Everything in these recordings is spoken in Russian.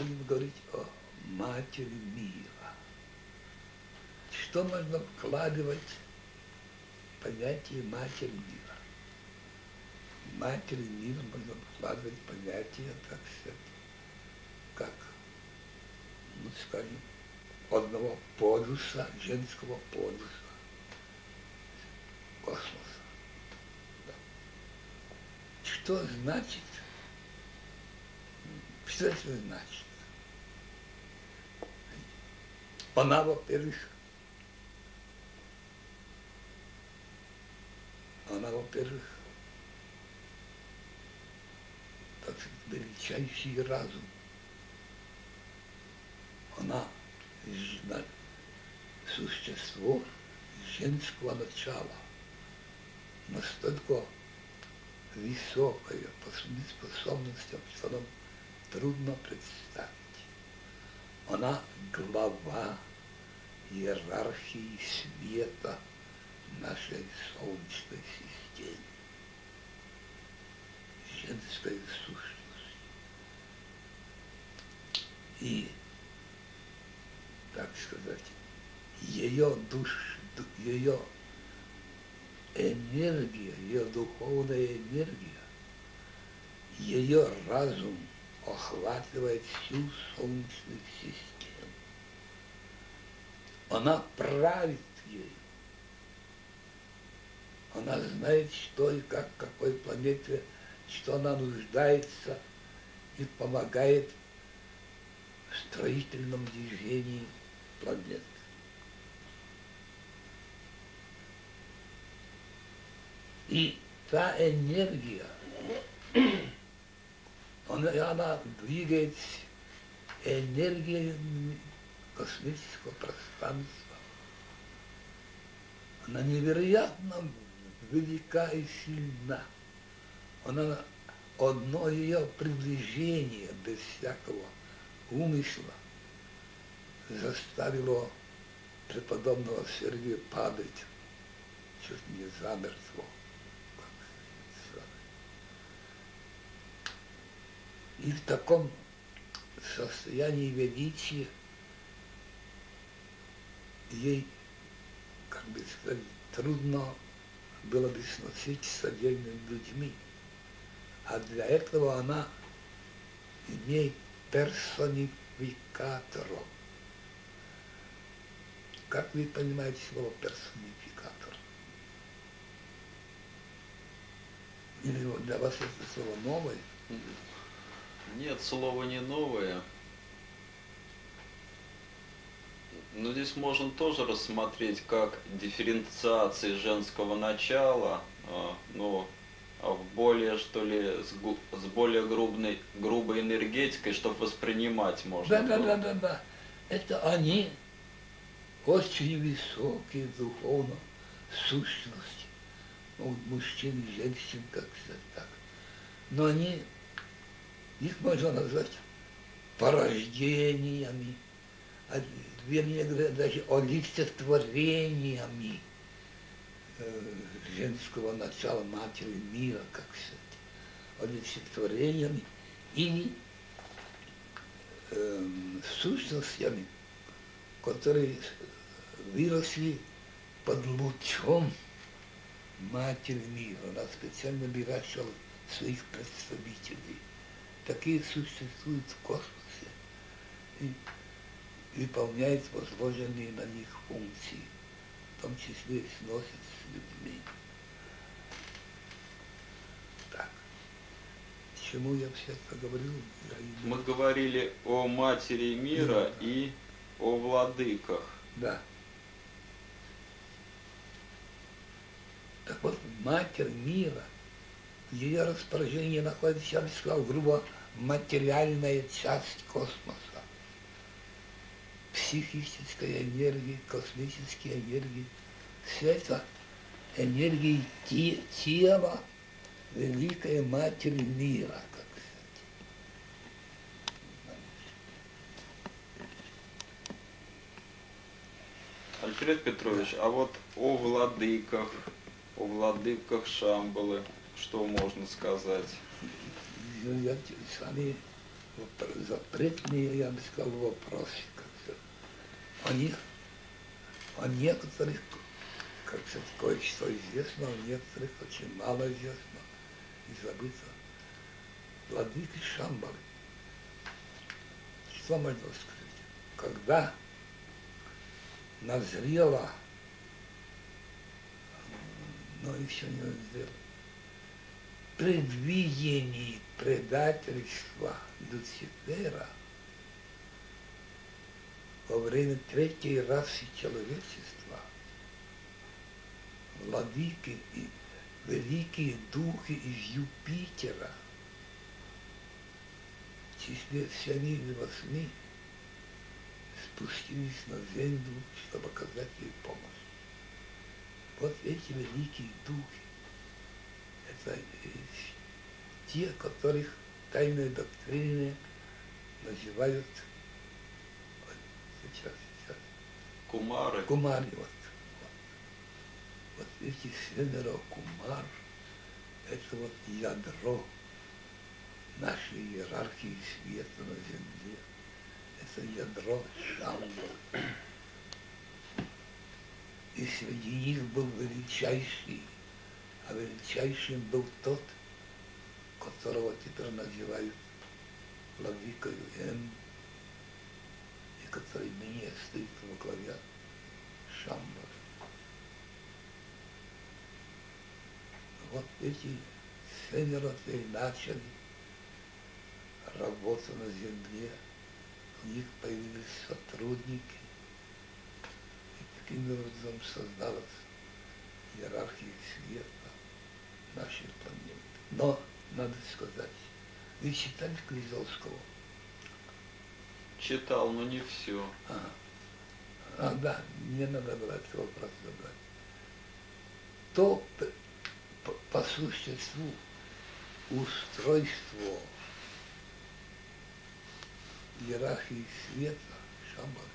будем говорить о матери мира. Что можно вкладывать в понятие матери мира? В матери мира можно вкладывать понятие, так сказать, как, ну, скажем, одного полюса, женского полюса космоса. Да. Что значит? Что это значит? Она, во-первых, она, во-первых, так величайший разум. Она существо женского начала, настолько высокое по способностям, что нам трудно представить. Она глава иерархии света нашей Солнечной системы. Женская сущность. И, так сказать, ее душ, ее энергия, ее духовная энергия, ее разум охватывает всю Солнечную систему. Она правит ею. Она знает, что и как, какой планете, что она нуждается и помогает в строительном движении планеты. И та энергия, она, двигает энергией космического пространства. Она невероятно велика и сильна. Она одно ее приближение без всякого умысла заставило преподобного Сергия падать чуть не замертво. И в таком состоянии величия ей, как бы сказать, трудно было бы сносить с отдельными людьми. А для этого она имеет персонификаторов. Как вы понимаете слово персонификатор? Или для вас это слово новое? Нет, слово не новое. Но здесь можно тоже рассмотреть как дифференциации женского начала, а, но а в более, что ли, с, с более грубной, грубой энергетикой, чтобы воспринимать можно. Да, да, да, да, да. Это они очень высокие духовно сущности. Ну, мужчин женщин, как сказать так. Но они их можно назвать порождениями, а, вернее говоря, даже олицетворениями э, женского начала матери мира, как сказать, олицетворениями. Или э, сущностями, которые выросли под лучом матери мира. Она специально выращивала своих представителей такие существуют в космосе и выполняют возложенные на них функции, в том числе и сносят с людьми. Так, чему я все это говорил? Мы говорили о матери мира да. и о владыках. Да. Так вот, матерь мира, ее распоряжении находится, я бы сказал, грубо материальная часть космоса. Психическая энергия, космические энергии. Все это энергии те, тела Великой Матери мира. Альфред Петрович, а вот о владыках, о владыках Шамбалы, что можно сказать? я с вами запретные, я бы сказал, вопросы. О них, о некоторых, как сказать, кое-что известно, о некоторых очень мало известно и забыто. Владыки Шамбалы. Что можно сказать? Когда назрела, но еще не назрела, предвидение предательства Люцифера во время третьей расы человечества, владыки и великие духи из Юпитера, в числе или восьми, спустились на землю, чтобы оказать ей помощь. Вот эти великие духи, те, которых тайные доктрины называют вот, сейчас, сейчас. Кумары. Кумари, вот. Вот, вот эти семеро кумар, это вот ядро нашей иерархии света на земле. Это ядро Шамбала. И среди них был величайший, а величайшим был тот, которого теперь называют владыкою М, и который мне стоит во главе Шамбала. Вот эти семеро начали работу на земле, у них появились сотрудники, и таким образом создалась иерархия света нашей планеты. Но, надо сказать, вы читали Князовского? Читал, но не все. А, а, да, мне надо этот вопрос забрать. То по, по существу устройство иерархии света, Шамбала,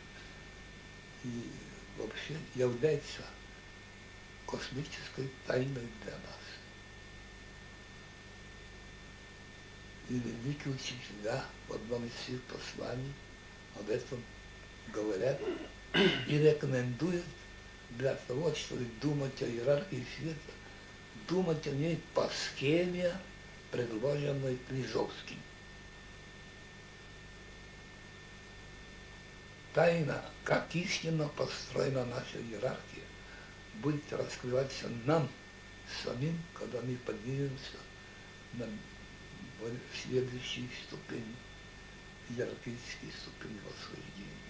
и вообще является космической тайной для нас. И учителя в одном из своих посланий об этом говорят и рекомендуют для того, чтобы думать о иерархии света, думать о ней по схеме, предложенной Книжовским. Тайна, как истинно построена наша иерархия, будет раскрываться нам самим, когда мы поднимемся на следующей ступени, иерархической ступени восхождения.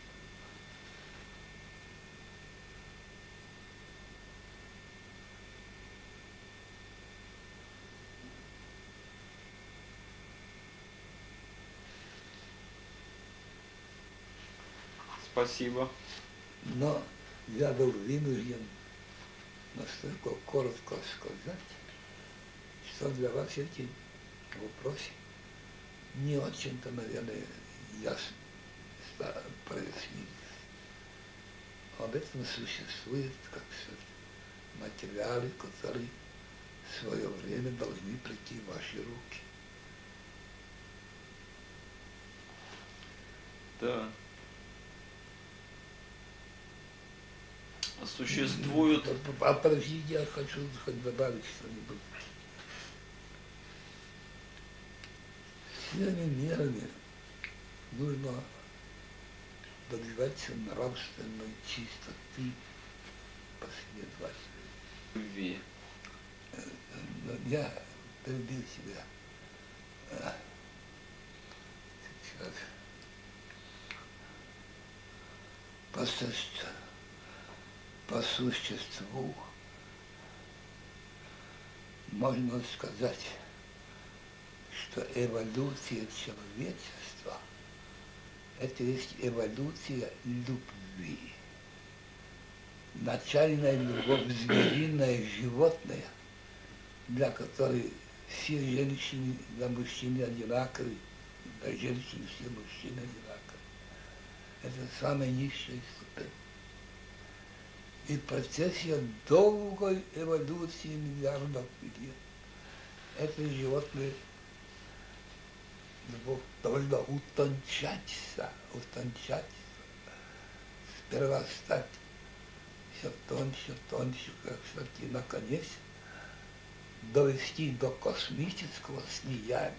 Спасибо. Но я был вынужден настолько коротко сказать, что для вас эти вопросы не очень-то, наверное, ясно прояснились. Об этом существует, как материалы, которые в свое время должны прийти в ваши руки. Да. Существуют... А подождите, я хочу хоть добавить что-нибудь. Всеми мерами нужно добиваться нравственной чистоты последовательно. Любви. Я перебил себя. А, Сейчас. По, существу, по существу можно сказать, что эволюция человечества – это есть эволюция любви. Начальная любовь звериная, животная, для которой все женщины для мужчин одинаковы, для женщин все мужчины одинаковы. Это самая низшая ступень. И процессе долгой эволюции миллиардов лет это животные любовь должна утончаться, утончаться. Сперва стать все тоньше, тоньше, как все-таки наконец довести до космического слияния,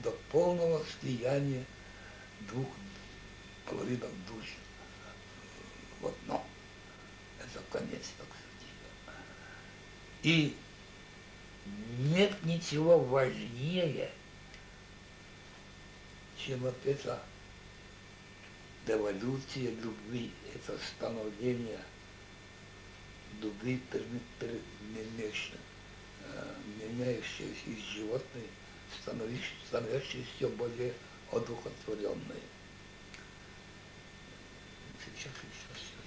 до полного слияния двух половинок души в одно. Это конец, так сказать. И нет ничего важнее, чем вот это деволюция любви, это становление любви перемешно, меняющееся из животной, становящееся все более одухотворенное. Сейчас, сейчас, сейчас.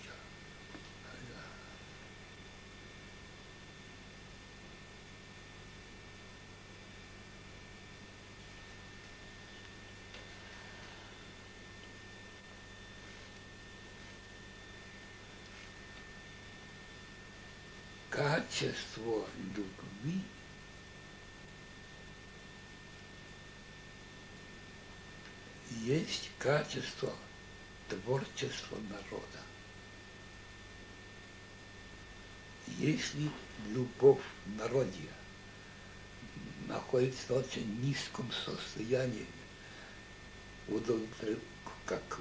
Качество любви есть качество творчества народа. Если любовь в народе находится в очень низком состоянии, удовлетворение, как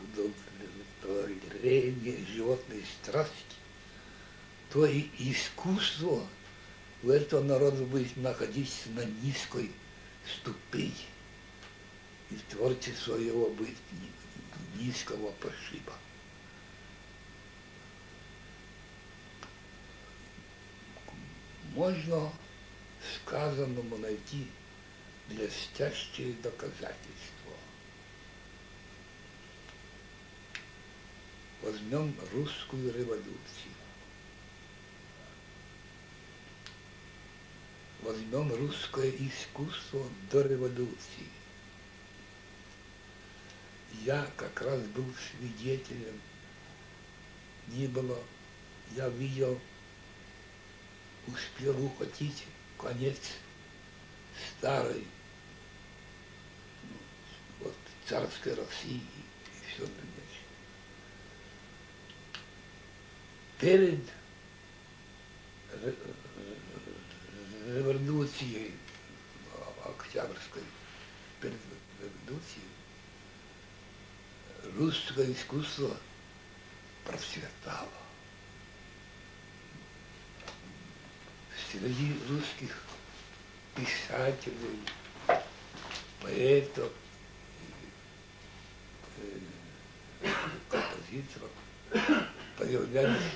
удовлетворение животной страсти, то и искусство у этого народа будет находиться на низкой ступени. И творчество его будет низкого пошиба. Можно сказанному найти блестящие доказательства. Возьмем русскую революцию. Возьмем русское искусство до революции. Я как раз был свидетелем, не было, я видел, успел ухватить конец старой ну, вот, царской России и все дальнейшее. Перед революцией Октябрьской, перед революцией, русское искусство процветало. Среди русских писателей, поэтов, композиторов появлялись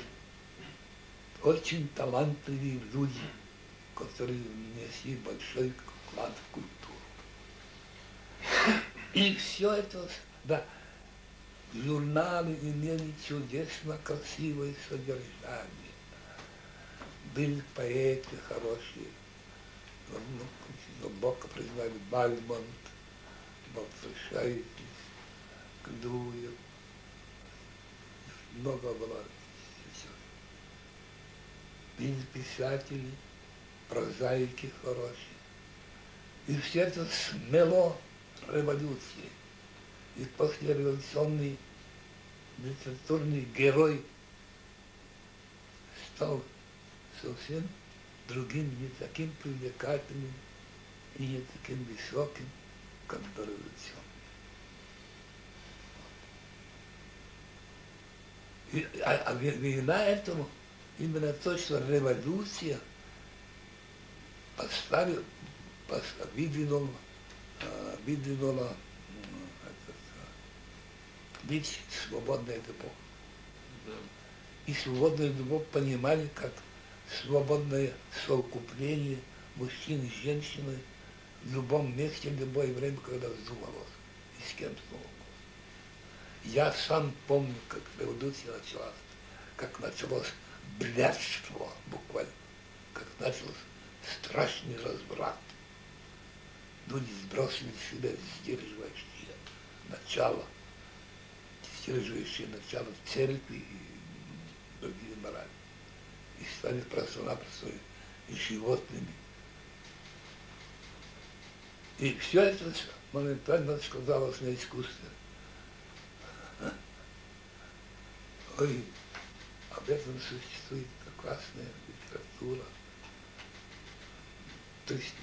очень талантливые люди, которые внесли большой вклад в культуру. И все это, да, Журналы имели чудесно красивое содержание. Были поэты хорошие, глубоко признали Бальмонт, Балцешайтис, Клюев. Много было Были писатели, прозаики хорошие. И все это смело революции. И послереволюционный литературный герой стал совсем другим, не таким привлекательным и не таким высоким, как дореволюционный. И, а, а вина этому именно то, что революция поставила, выдвинула, выдвинула быть свободной любовь. Да. И свободную любовь понимали как свободное совокупление мужчин и женщины в любом месте, в любое время, когда вздумалось, и с кем вздумалось. Я сам помню, как революция началась, как началось блядство буквально, как начался страшный разврат. Люди сбросили себя сдерживающие начало поддерживающие начало церкви и другие морали. И стали просто-напросто животными. И все это моментально сказалось на искусстве. Ой, об этом существует прекрасная литература. То есть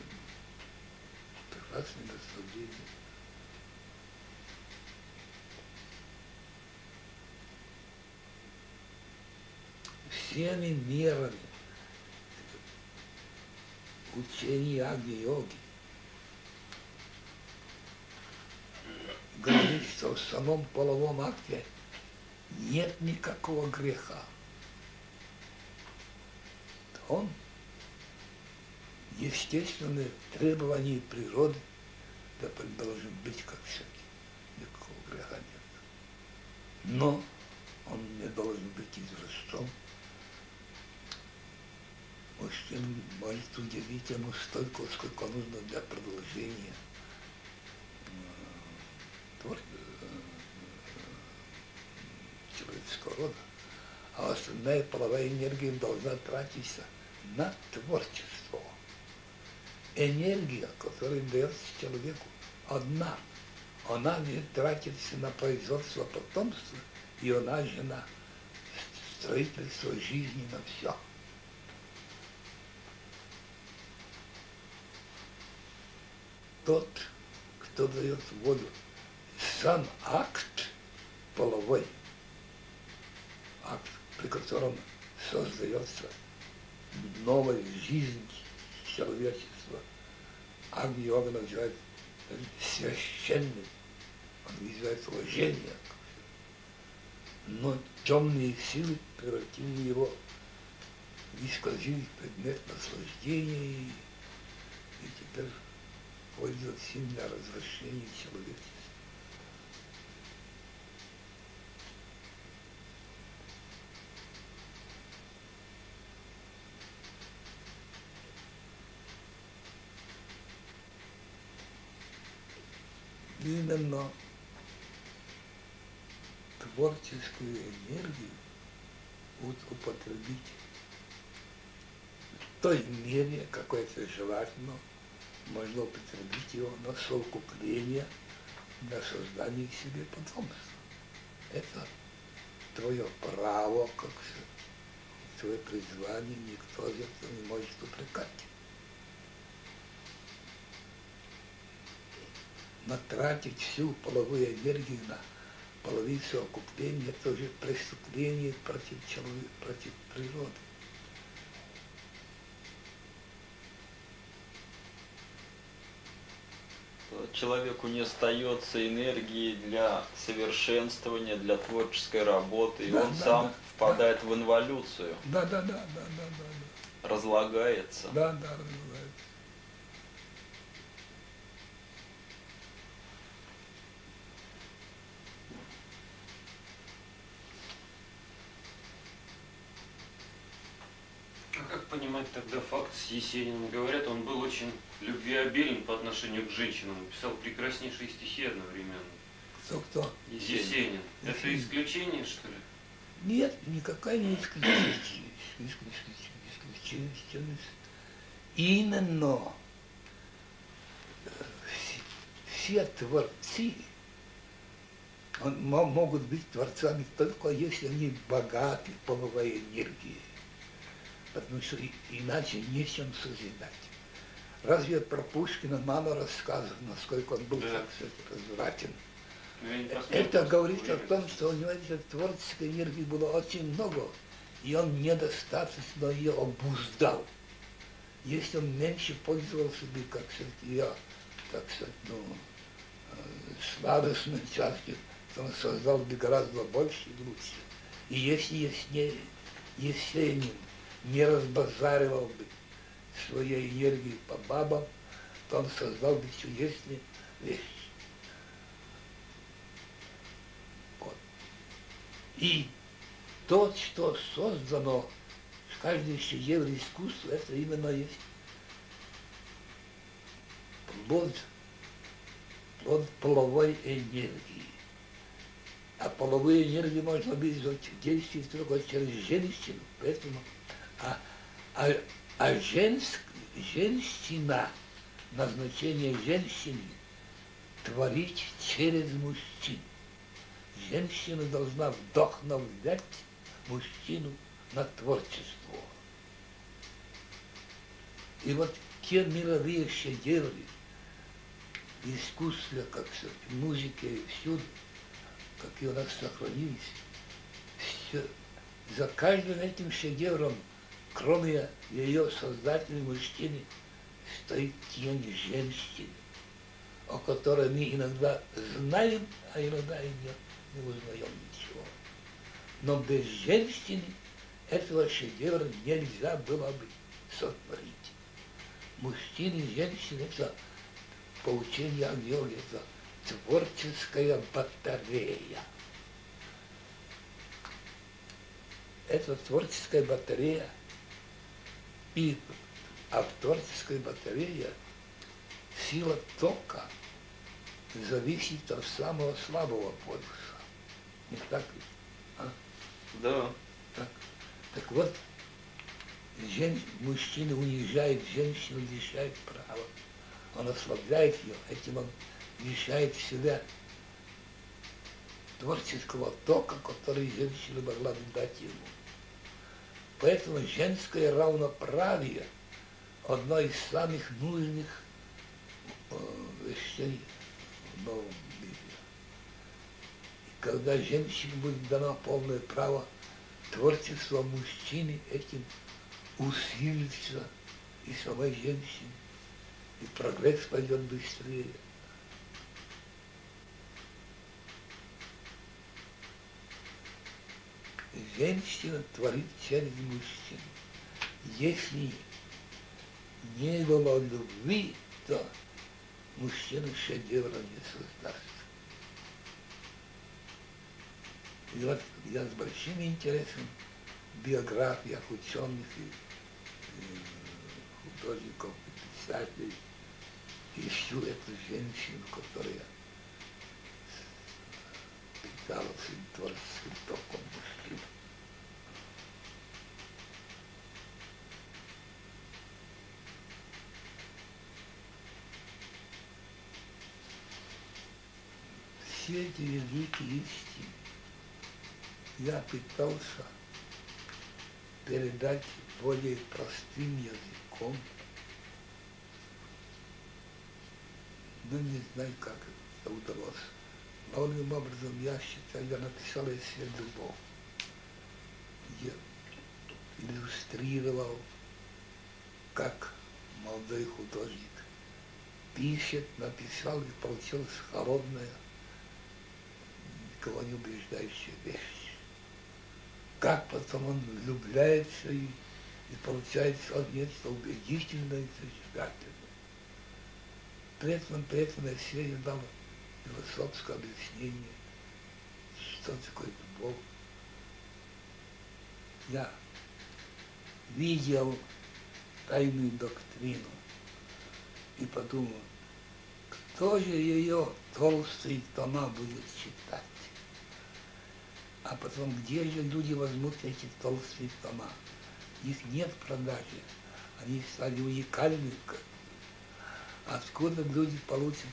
прекрасное наслаждение. Всеми мерами учения Агни-йоги говорит, что в самом половом акте нет никакого греха. Он естественные требования природы да, должен быть как всякий. Никакого греха нет. Но он не должен быть израстом. Мужчина может удивить ему столько, сколько нужно для продолжения твор... человеческого рода. А остальная половая энергия должна тратиться на творчество. Энергия, которая дается человеку, одна. Она не тратится на производство потомства, и она же на строительство жизни, на все. Тот, кто дает воду, сам акт половой, акт, при котором создается новая жизнь человечества, Агни-йога называет священным, он вызывает уважение. Но темные силы превратили его, исказили предмет наслаждения, и, теперь пользуются им для человечества. Именно творческую энергию употребить в той мере, какой это желательно, можно употребить его на совокупление для создания себе потомства. Это твое право, как твое призвание, никто это не может упрекать. Натратить всю половую энергию на половицу окупления, это уже преступление против человека, против природы. Человеку не остается энергии для совершенствования, для творческой работы, и да, он да, сам да, впадает да. в инволюцию. Да, да, да, да, да, да. Разлагается. Да, да, разлагается. А как понимать тогда Есениным? Говорят, он был очень любвеобилен по отношению к женщинам, писал прекраснейшие стихи одновременно. Кто, кто? Есенин. Это Есенин. исключение, что ли? Нет, никакая не исключительность. Исключительность. Именно все творцы могут быть творцами только если они богаты половой энергией. Потому что иначе нечем созидать. Разве про Пушкина мало рассказов, насколько он был, Да. развратен? Ну, посмотрел Это говорит о том, что у него этой творческой энергии было очень много, и он недостаточно ее обуздал. Если он меньше пользовался бы, как сказать, ее, так сказать, ну, э, сладостной частью, то он создал бы гораздо больше и лучше. И если Есне- Есенин не разбазаривал бы своей энергией по бабам, то он создал бы чудесные вещи. Вот. И то, что создано в каждой шедевре искусства, это именно есть плод, плод половой энергии. А половую энергию можно вызвать действие только через женщину. Поэтому, а, а, а женск, женщина, назначение женщины, творить через мужчин. Женщина должна вдохновлять мужчину на творчество. И вот те мировые шедевры, искусства, как сказать, музыки, всюду, какие у нас сохранились, все, за каждым этим шедевром, кроме ее создателя мужчины, стоит тень женщины, о которой мы иногда знаем, а иногда и не, не узнаем ничего. Но без женщины этого шедевра нельзя было бы сотворить. Мужчины и женщины – это поучение о йоге, это творческая батарея. Это творческая батарея, и а в творческой батарее сила тока зависит от самого слабого полюса. Не так ли? А? Да. Так, так вот, жен, мужчина унижает женщину, лишает права. Он ослабляет ее, этим он лишает себя творческого тока, который женщина могла бы дать ему. Поэтому женское равноправие – одно из самых нужных э, вещей в новом мире. И когда женщине будет дано полное право творчество мужчины этим усилится и самой женщине, и прогресс пойдет быстрее. Женщина творит через мужчину. Если не было любви, то мужчина шедевра не создаст. И вот я с большим интересом в биографиях ученых и, и художников, и писателей ищу эту женщину, которая питалась творческим током мужчин. Все эти великие истины я пытался передать более простым языком, но не знаю, как это удалось. Главным образом, я считаю, я написал эссе «Любовь». Я иллюстрировал, как молодой художник пишет, написал и получилась холодная, никого не убеждающая вещь как потом он влюбляется и, и получает нечто убедительное и созидательное. При этом, при этом я все дал философское объяснение, что такое любовь. Я видел тайную доктрину и подумал, кто же ее толстые тома будет читать? А потом, где же люди возьмут эти толстые тома? Их нет в продаже. Они стали уникальны. Откуда люди получат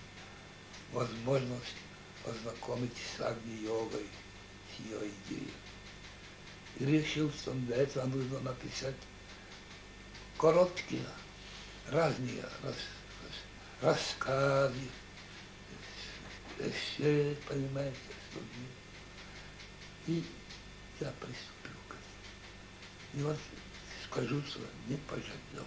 возможность познакомиться с Агни-йогой, с ее идеей? И решил, что для этого нужно написать короткие, разные рас, рас, рассказы, эссе, понимаете, что и я приступил к этому. И вот скажу, что не пожалел.